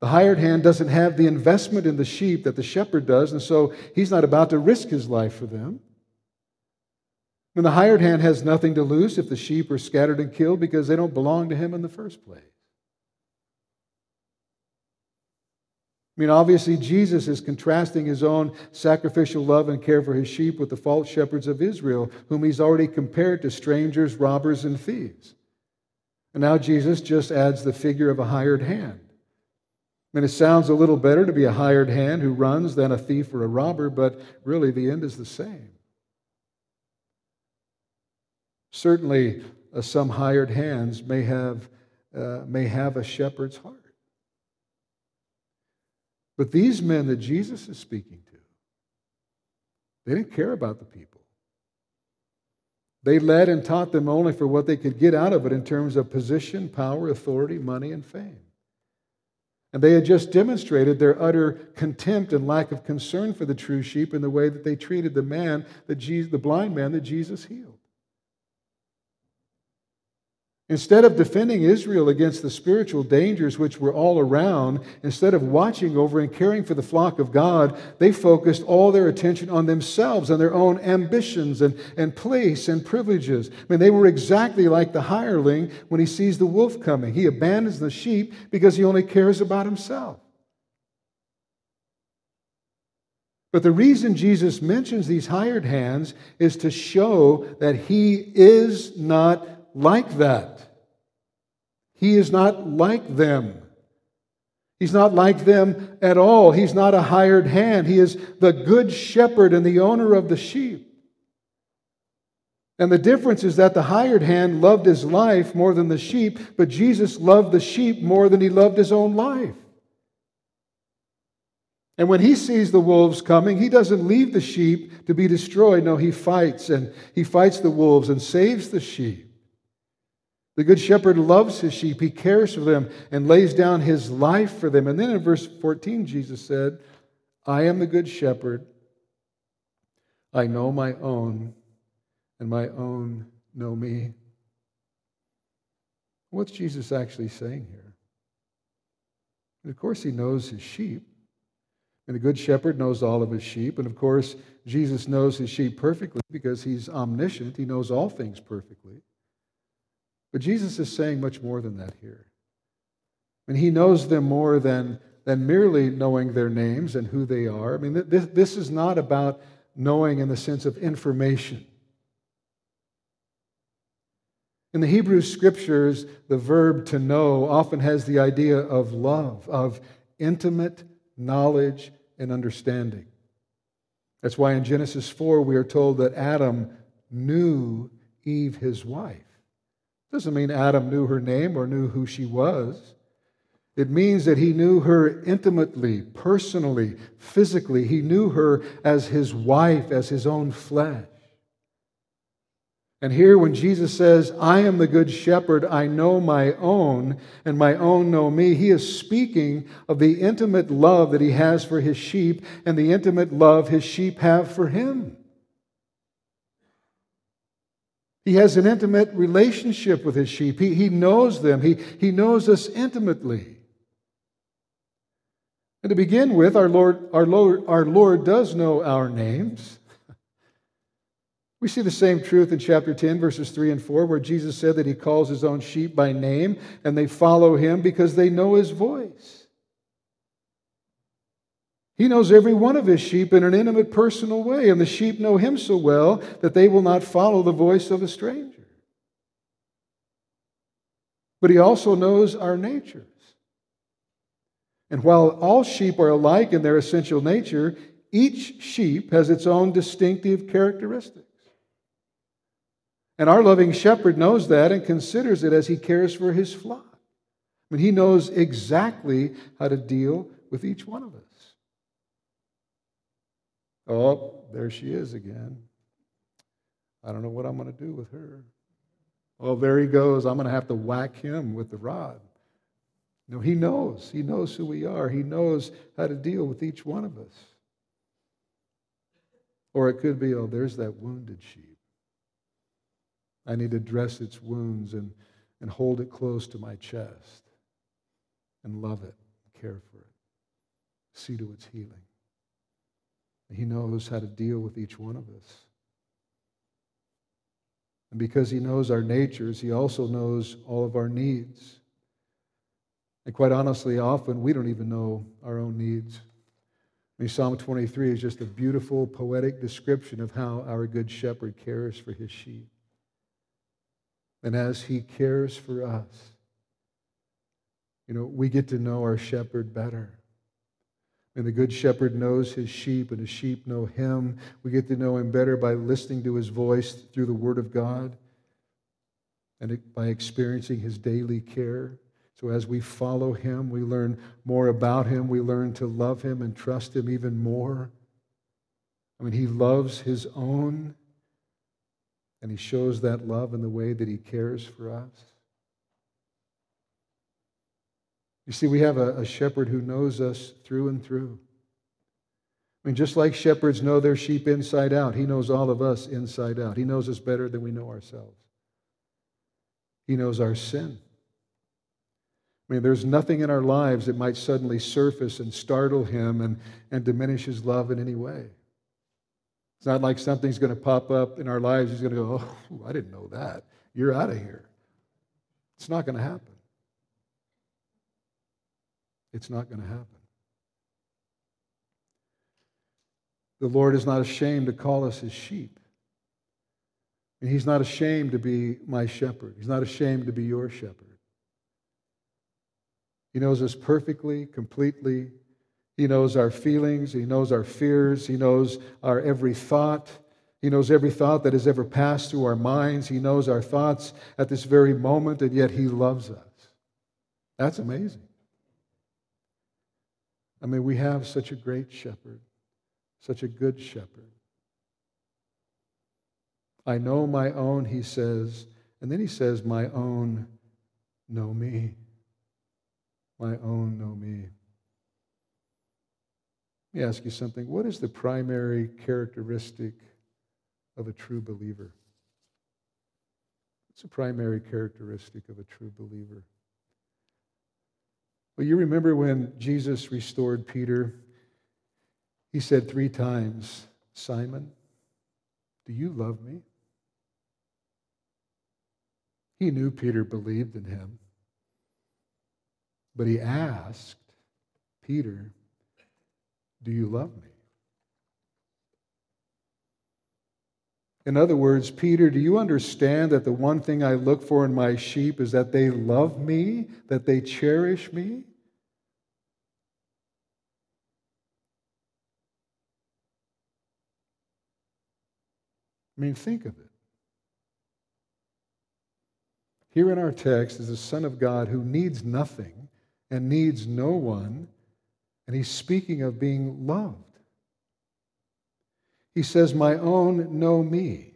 The hired hand doesn't have the investment in the sheep that the shepherd does, and so he's not about to risk his life for them. And the hired hand has nothing to lose if the sheep are scattered and killed because they don't belong to him in the first place. I mean, obviously, Jesus is contrasting his own sacrificial love and care for his sheep with the false shepherds of Israel, whom he's already compared to strangers, robbers, and thieves. And now Jesus just adds the figure of a hired hand. I mean, it sounds a little better to be a hired hand who runs than a thief or a robber, but really the end is the same. Certainly, uh, some hired hands may have, uh, may have a shepherd's heart. But these men that Jesus is speaking to, they didn't care about the people. They led and taught them only for what they could get out of it in terms of position, power, authority, money, and fame. And they had just demonstrated their utter contempt and lack of concern for the true sheep in the way that they treated the man, that Jesus, the blind man that Jesus healed. Instead of defending Israel against the spiritual dangers which were all around, instead of watching over and caring for the flock of God, they focused all their attention on themselves and their own ambitions and, and place and privileges. I mean, they were exactly like the hireling when he sees the wolf coming. He abandons the sheep because he only cares about himself. But the reason Jesus mentions these hired hands is to show that he is not like that. He is not like them. He's not like them at all. He's not a hired hand. He is the good shepherd and the owner of the sheep. And the difference is that the hired hand loved his life more than the sheep, but Jesus loved the sheep more than he loved his own life. And when he sees the wolves coming, he doesn't leave the sheep to be destroyed. No, he fights and he fights the wolves and saves the sheep. The good shepherd loves his sheep, he cares for them and lays down his life for them. And then in verse 14, Jesus said, I am the good shepherd. I know my own, and my own know me. What's Jesus actually saying here? And of course, he knows his sheep. And the good shepherd knows all of his sheep. And of course, Jesus knows his sheep perfectly because he's omniscient. He knows all things perfectly. But Jesus is saying much more than that here. And he knows them more than, than merely knowing their names and who they are. I mean, this, this is not about knowing in the sense of information. In the Hebrew scriptures, the verb to know often has the idea of love, of intimate knowledge and understanding. That's why in Genesis 4 we are told that Adam knew Eve, his wife. Doesn't mean Adam knew her name or knew who she was. It means that he knew her intimately, personally, physically. He knew her as his wife, as his own flesh. And here, when Jesus says, I am the good shepherd, I know my own, and my own know me, he is speaking of the intimate love that he has for his sheep and the intimate love his sheep have for him. He has an intimate relationship with his sheep. He, he knows them, he, he knows us intimately. And to begin with, our Lord, our, Lord, our Lord does know our names. We see the same truth in chapter 10, verses 3 and 4, where Jesus said that he calls his own sheep by name and they follow him because they know his voice. He knows every one of his sheep in an intimate, personal way, and the sheep know him so well that they will not follow the voice of a stranger. But he also knows our natures. And while all sheep are alike in their essential nature, each sheep has its own distinctive characteristics. And our loving shepherd knows that and considers it as he cares for his flock. I mean, he knows exactly how to deal with each one of us. Oh, there she is again. I don't know what I'm going to do with her. Oh, there he goes. I'm going to have to whack him with the rod. No, he knows. He knows who we are. He knows how to deal with each one of us. Or it could be, oh, there's that wounded sheep. I need to dress its wounds and, and hold it close to my chest and love it, care for it, see to its healing. He knows how to deal with each one of us. And because he knows our natures, he also knows all of our needs. And quite honestly, often we don't even know our own needs. I mean, Psalm 23 is just a beautiful, poetic description of how our good shepherd cares for his sheep. And as he cares for us, you know, we get to know our shepherd better. And the good shepherd knows his sheep, and his sheep know him. We get to know him better by listening to his voice through the word of God and by experiencing his daily care. So as we follow him, we learn more about him. We learn to love him and trust him even more. I mean, he loves his own. And he shows that love in the way that he cares for us. You see, we have a, a, shepherd who knows us through and through. I mean, just like shepherds know their sheep inside out, he knows all of us inside out. He knows us better than we know ourselves. He knows our sin. I mean, there's nothing in our lives that might suddenly surface and startle him and, and diminish his love in any way. It's not like something's going to pop up in our lives. He's going to go, Oh, I didn't know that. You're out of here. It's not going to happen. It's not going to happen. The Lord is not ashamed to call us his sheep. And he's not ashamed to be my shepherd. He's not ashamed to be your shepherd. He knows us perfectly, completely, he knows our feelings. He knows our fears. He knows our every thought. He knows every thought that has ever passed through our minds. He knows our thoughts at this very moment, and yet He loves us. That's amazing. I mean, we have such a great shepherd, such a good shepherd. I know my own, he says, and then he says, My own know me. My own know me. Let me ask you something. What is the primary characteristic of a true believer? What's the primary characteristic of a true believer? Well, you remember when Jesus restored Peter, he said three times, Simon, do you love me? He knew Peter believed in him. But he asked Peter, do you love me? In other words, Peter, do you understand that the one thing I look for in my sheep is that they love me, that they cherish me? I mean, think of it. Here in our text is the Son of God who needs nothing and needs no one, and he's speaking of being loved. He says, My own know me.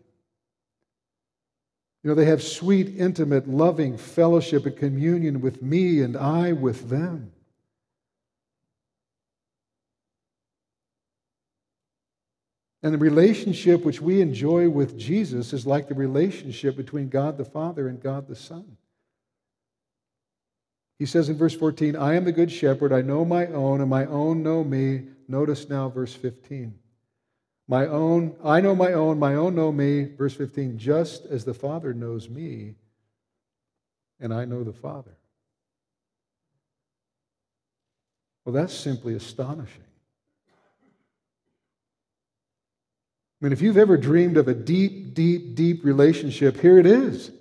You know, they have sweet, intimate, loving fellowship and communion with me and I with them. And the relationship which we enjoy with Jesus is like the relationship between God the Father and God the Son. He says in verse 14, I am the good shepherd, I know my own, and my own know me. Notice now verse 15. My own, I know my own, my own know me. Verse 15, just as the Father knows me, and I know the Father. Well, that's simply astonishing. I mean, if you've ever dreamed of a deep, deep, deep relationship, here it is.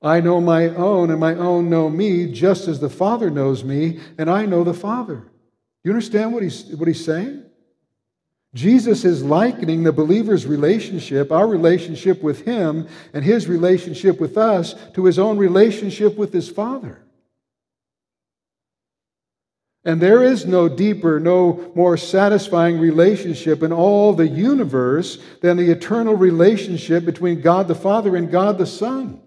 I know my own, and my own know me, just as the Father knows me, and I know the Father. You understand what he's, what he's saying? Jesus is likening the believer's relationship, our relationship with him, and his relationship with us, to his own relationship with his Father. And there is no deeper, no more satisfying relationship in all the universe than the eternal relationship between God the Father and God the Son.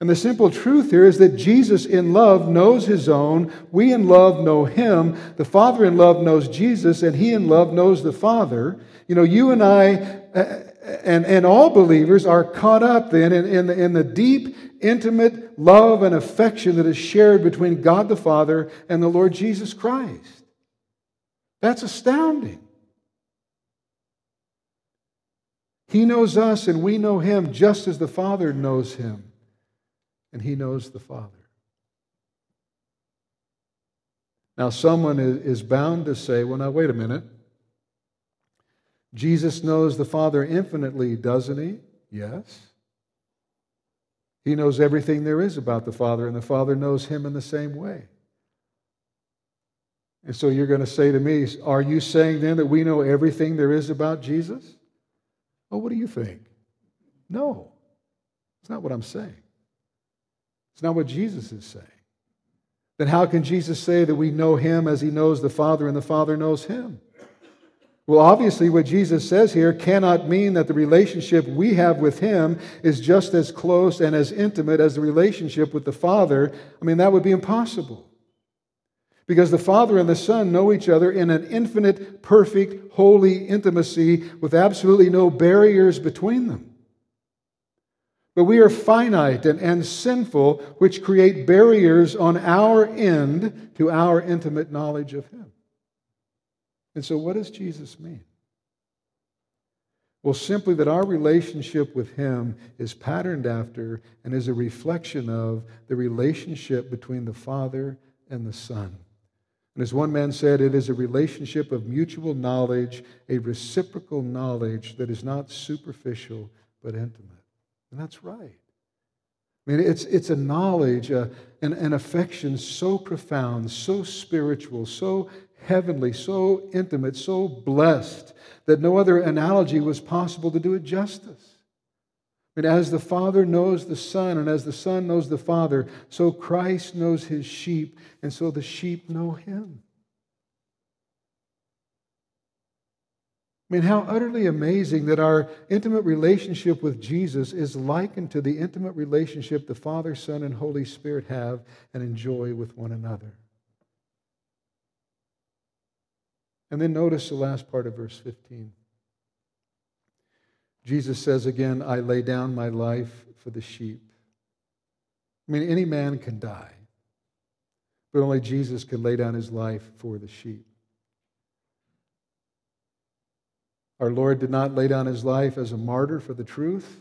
And the simple truth here is that Jesus in love knows his own. We in love know him. The Father in love knows Jesus, and he in love knows the Father. You know, you and I uh, and, and all believers are caught up then in, in, the, in the deep intimate love and affection that is shared between God the Father and the Lord Jesus Christ. That's astounding. He knows us and we know him just as the Father knows him and he knows the Father. Now, someone is bound to say, well, now, wait a minute. Jesus knows the Father infinitely, doesn't he? Yes. He knows everything there is about the Father, and the Father knows him in the same way. And so you're going to say to me, Are you saying then that we know everything there is about Jesus? Oh, what do you think? No, it's not what I'm saying. It's not what Jesus is saying. Then how can Jesus say that we know him as he knows the Father and the Father knows him? Well, obviously, what Jesus says here cannot mean that the relationship we have with Him is just as close and as intimate as the relationship with the Father. I mean, that would be impossible. Because the Father and the Son know each other in an infinite, perfect, holy intimacy with absolutely no barriers between them. But we are finite and, and sinful, which create barriers on our end to our intimate knowledge of Him. And so, what does Jesus mean? Well, simply that our relationship with Him is patterned after and is a reflection of the relationship between the Father and the Son. And as one man said, it is a relationship of mutual knowledge, a reciprocal knowledge that is not superficial but intimate. And that's right. I mean, it's, it's a knowledge, uh, an, an affection so profound, so spiritual, so heavenly, so intimate, so blessed that no other analogy was possible to do it justice. And as the Father knows the Son, and as the Son knows the Father, so Christ knows his sheep, and so the sheep know him. I mean, how utterly amazing that our intimate relationship with Jesus is likened to the intimate relationship the Father, Son, and Holy Spirit have and enjoy with one another. And then notice the last part of verse 15. Jesus says again, I lay down my life for the sheep. I mean, any man can die, but only Jesus can lay down his life for the sheep. Our Lord did not lay down his life as a martyr for the truth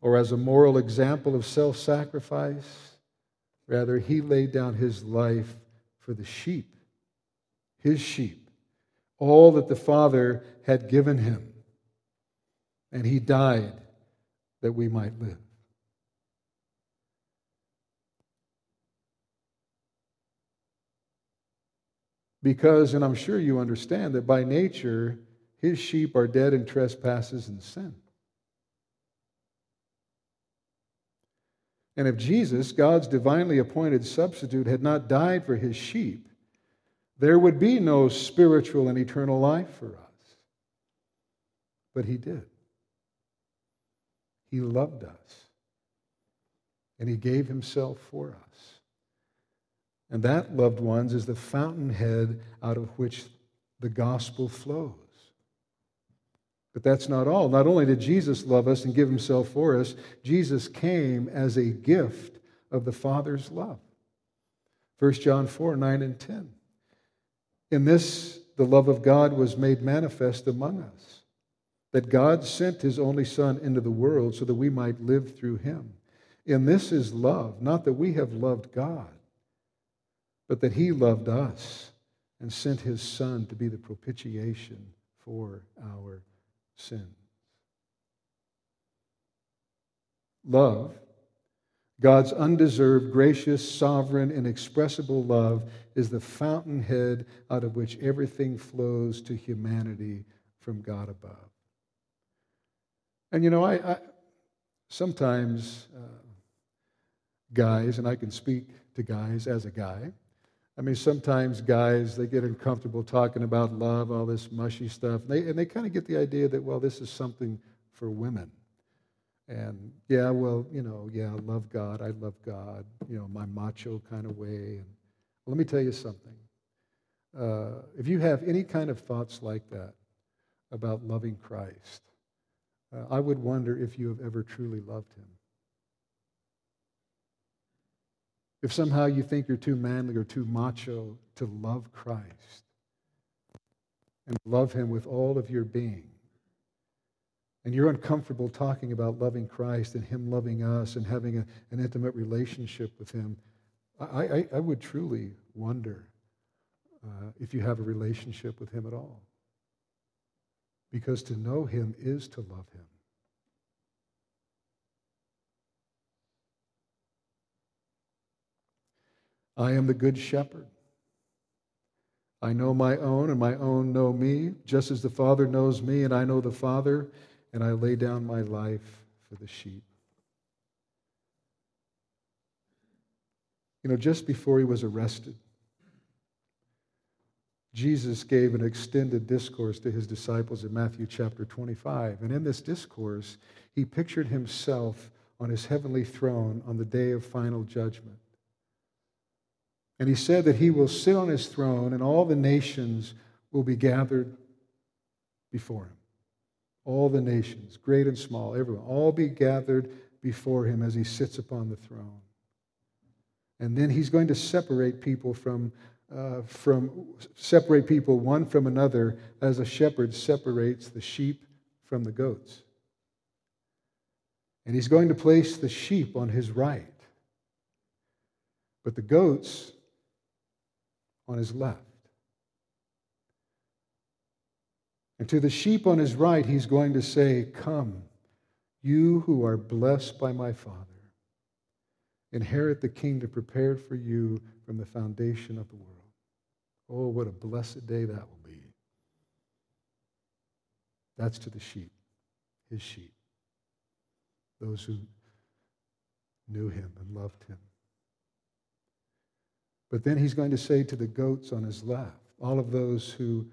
or as a moral example of self sacrifice. Rather, he laid down his life for the sheep his sheep, all that the Father had given him. and he died that we might live. Because, and I'm sure you understand that by nature, his sheep are dead in trespasses and sin. And if Jesus, God's divinely appointed substitute, had not died for his sheep, there would be no spiritual and eternal life for us. But he did. He loved us. And he gave himself for us. And that, loved ones, is the fountainhead out of which the gospel flows. But that's not all. Not only did Jesus love us and give himself for us, Jesus came as a gift of the Father's love. 1 John 4 9 and 10. In this, the love of God was made manifest among us, that God sent his only Son into the world so that we might live through him. In this is love, not that we have loved God, but that he loved us and sent his Son to be the propitiation for our sins. Love, God's undeserved, gracious, sovereign, inexpressible love, is the fountainhead out of which everything flows to humanity from God above. And you know, I, I sometimes uh, guys, and I can speak to guys as a guy, I mean, sometimes guys, they get uncomfortable talking about love, all this mushy stuff. And they, and they kind of get the idea that, well, this is something for women. And yeah, well, you know, yeah, I love God. I love God, you know, my macho kind of way. And let me tell you something. Uh, if you have any kind of thoughts like that about loving Christ, uh, I would wonder if you have ever truly loved him. If somehow you think you're too manly or too macho to love Christ and love Him with all of your being, and you're uncomfortable talking about loving Christ and Him loving us and having a, an intimate relationship with Him, I, I, I would truly wonder uh, if you have a relationship with Him at all. Because to know Him is to love Him. I am the good shepherd. I know my own, and my own know me, just as the Father knows me, and I know the Father, and I lay down my life for the sheep. You know, just before he was arrested, Jesus gave an extended discourse to his disciples in Matthew chapter 25. And in this discourse, he pictured himself on his heavenly throne on the day of final judgment. And he said that he will sit on his throne and all the nations will be gathered before him. All the nations, great and small, everyone, all be gathered before him as he sits upon the throne. And then he's going to separate people from, uh, from separate people one from another as a shepherd separates the sheep from the goats. And he's going to place the sheep on his right. But the goats on his left. And to the sheep on his right, he's going to say, Come, you who are blessed by my Father, inherit the kingdom prepared for you from the foundation of the world. Oh, what a blessed day that will be. That's to the sheep, his sheep, those who knew him and loved him. But then he's going to say to the goats on his left, all of those who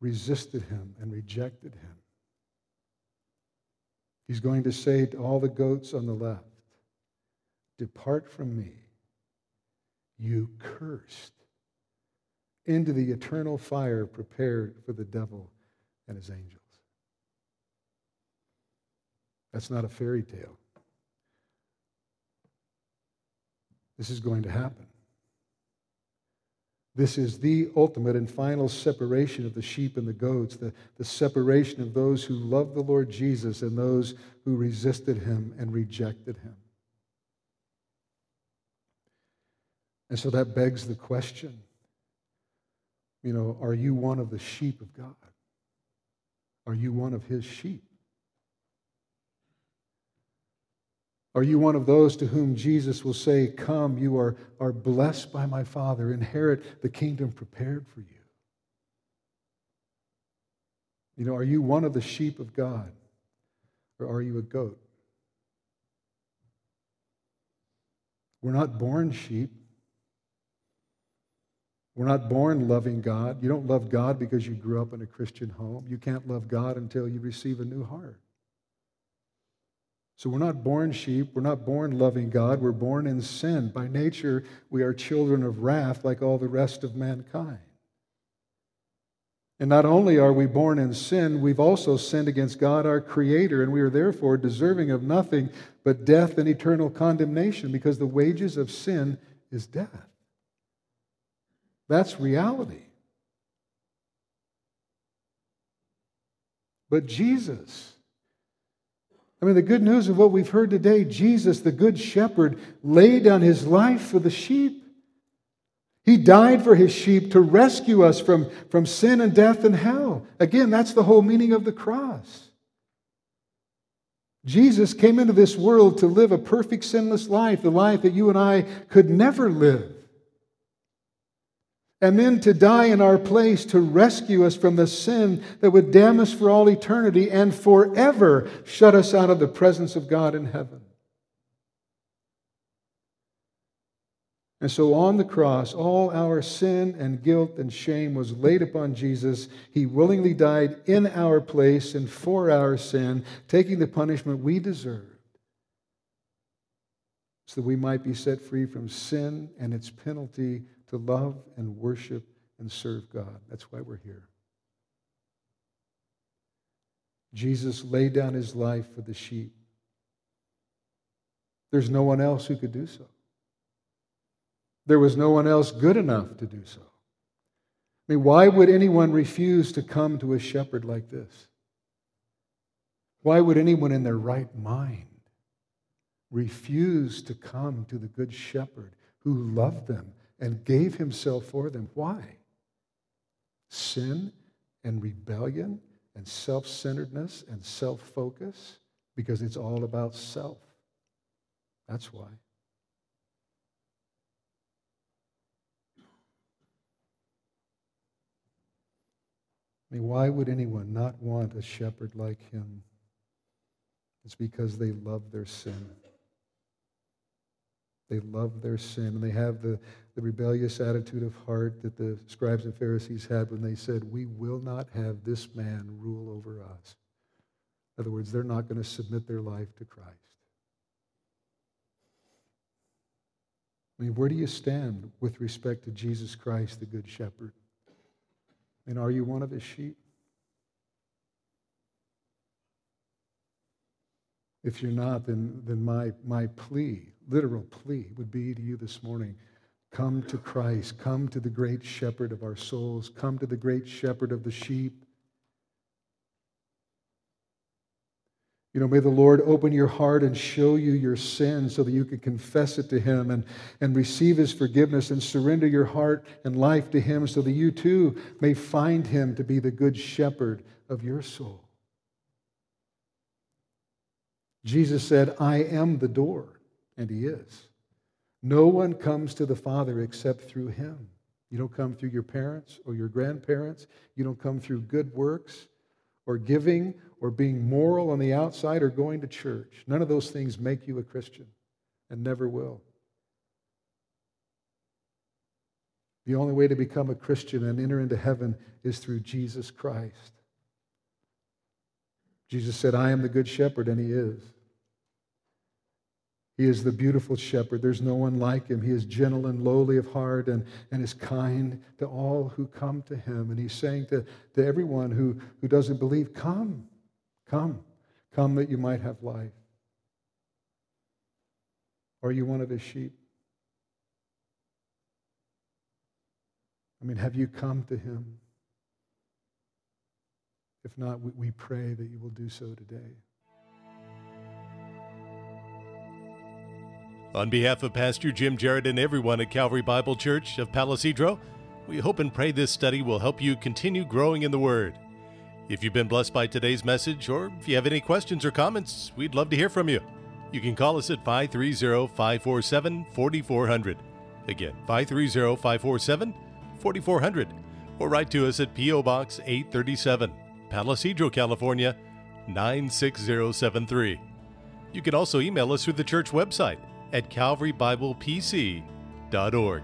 resisted him and rejected him, he's going to say to all the goats on the left, Depart from me, you cursed, into the eternal fire prepared for the devil and his angels. That's not a fairy tale. This is going to happen. This is the ultimate and final separation of the sheep and the goats, the, the separation of those who love the Lord Jesus and those who resisted him and rejected him. And so that begs the question you know, are you one of the sheep of God? Are you one of his sheep? Are you one of those to whom Jesus will say, Come, you are, are blessed by my Father, inherit the kingdom prepared for you? You know, are you one of the sheep of God, or are you a goat? We're not born sheep. We're not born loving God. You don't love God because you grew up in a Christian home. You can't love God until you receive a new heart. So we're not born sheep. We're not born loving God. We're born in sin. By nature, we are children of wrath like all the rest of mankind. And not only are we born in sin, we've also sinned against God, our Creator, and we are therefore deserving of nothing but death and eternal condemnation because the wages of sin is death. That's reality. But Jesus, I mean, the good news of what we've heard today Jesus, the Good Shepherd, laid down his life for the sheep. He died for his sheep to rescue us from, from sin and death and hell. Again, that's the whole meaning of the cross. Jesus came into this world to live a perfect, sinless life, the life that you and I could never live and then to die in our place to rescue us from the sin that would damn us for all eternity and forever shut us out of the presence of God in heaven. And so on the cross, all our sin and guilt and shame was laid upon Jesus. He willingly died in our place and for our sin, taking the punishment we deserved, so that we might be set free from sin and its penalty to love and worship and serve God. That's why we're here. Jesus laid down his life for the sheep. There's no one else who could do so. There was no one else good enough to do so. I mean, why would anyone refuse to come to a shepherd like this? Why would anyone in their right mind refuse to come to the good shepherd who loved them and gave himself for them. Why? Sin and rebellion and self centeredness and self focus because it's all about self. That's why. I mean, why would anyone not want a shepherd like him? It's because they love their sin. They love their sin, and they have the, the rebellious attitude of heart that the scribes and Pharisees had when they said, We will not have this man rule over us. In other words, they're not going to submit their life to Christ. I mean, where do you stand with respect to Jesus Christ, the Good Shepherd? And are you one of his sheep? If you're not, then, then my, my plea literal plea would be to you this morning come to Christ, come to the great shepherd of our souls, come to the great shepherd of the sheep. You know, may the Lord open your heart and show you your sin so that you can confess it to Him and, and receive His forgiveness and surrender your heart and life to Him so that you too may find Him to be the good shepherd of your soul. Jesus said, I am the door. And he is. No one comes to the Father except through him. You don't come through your parents or your grandparents. You don't come through good works or giving or being moral on the outside or going to church. None of those things make you a Christian and never will. The only way to become a Christian and enter into heaven is through Jesus Christ. Jesus said, I am the good shepherd, and he is. He is the beautiful shepherd. There's no one like him. He is gentle and lowly of heart and, and is kind to all who come to him. And he's saying to, to everyone who, who doesn't believe, Come, come, come that you might have life. Are you one of his sheep? I mean, have you come to him? If not, we, we pray that you will do so today. On behalf of Pastor Jim Jarrett and everyone at Calvary Bible Church of Palo Cedro, we hope and pray this study will help you continue growing in the Word. If you've been blessed by today's message, or if you have any questions or comments, we'd love to hear from you. You can call us at 530 547 4400. Again, 530 547 4400. Or write to us at P.O. Box 837, Palo Cedro, California 96073. You can also email us through the church website at calvarybiblepc.org.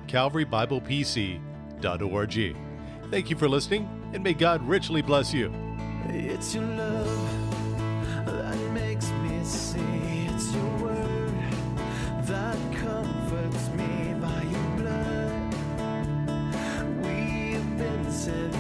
calvarybiblepc.org. Thank you for listening, and may God richly bless you. It's your love that makes me see. It's your word that comforts me by your blood. We've been set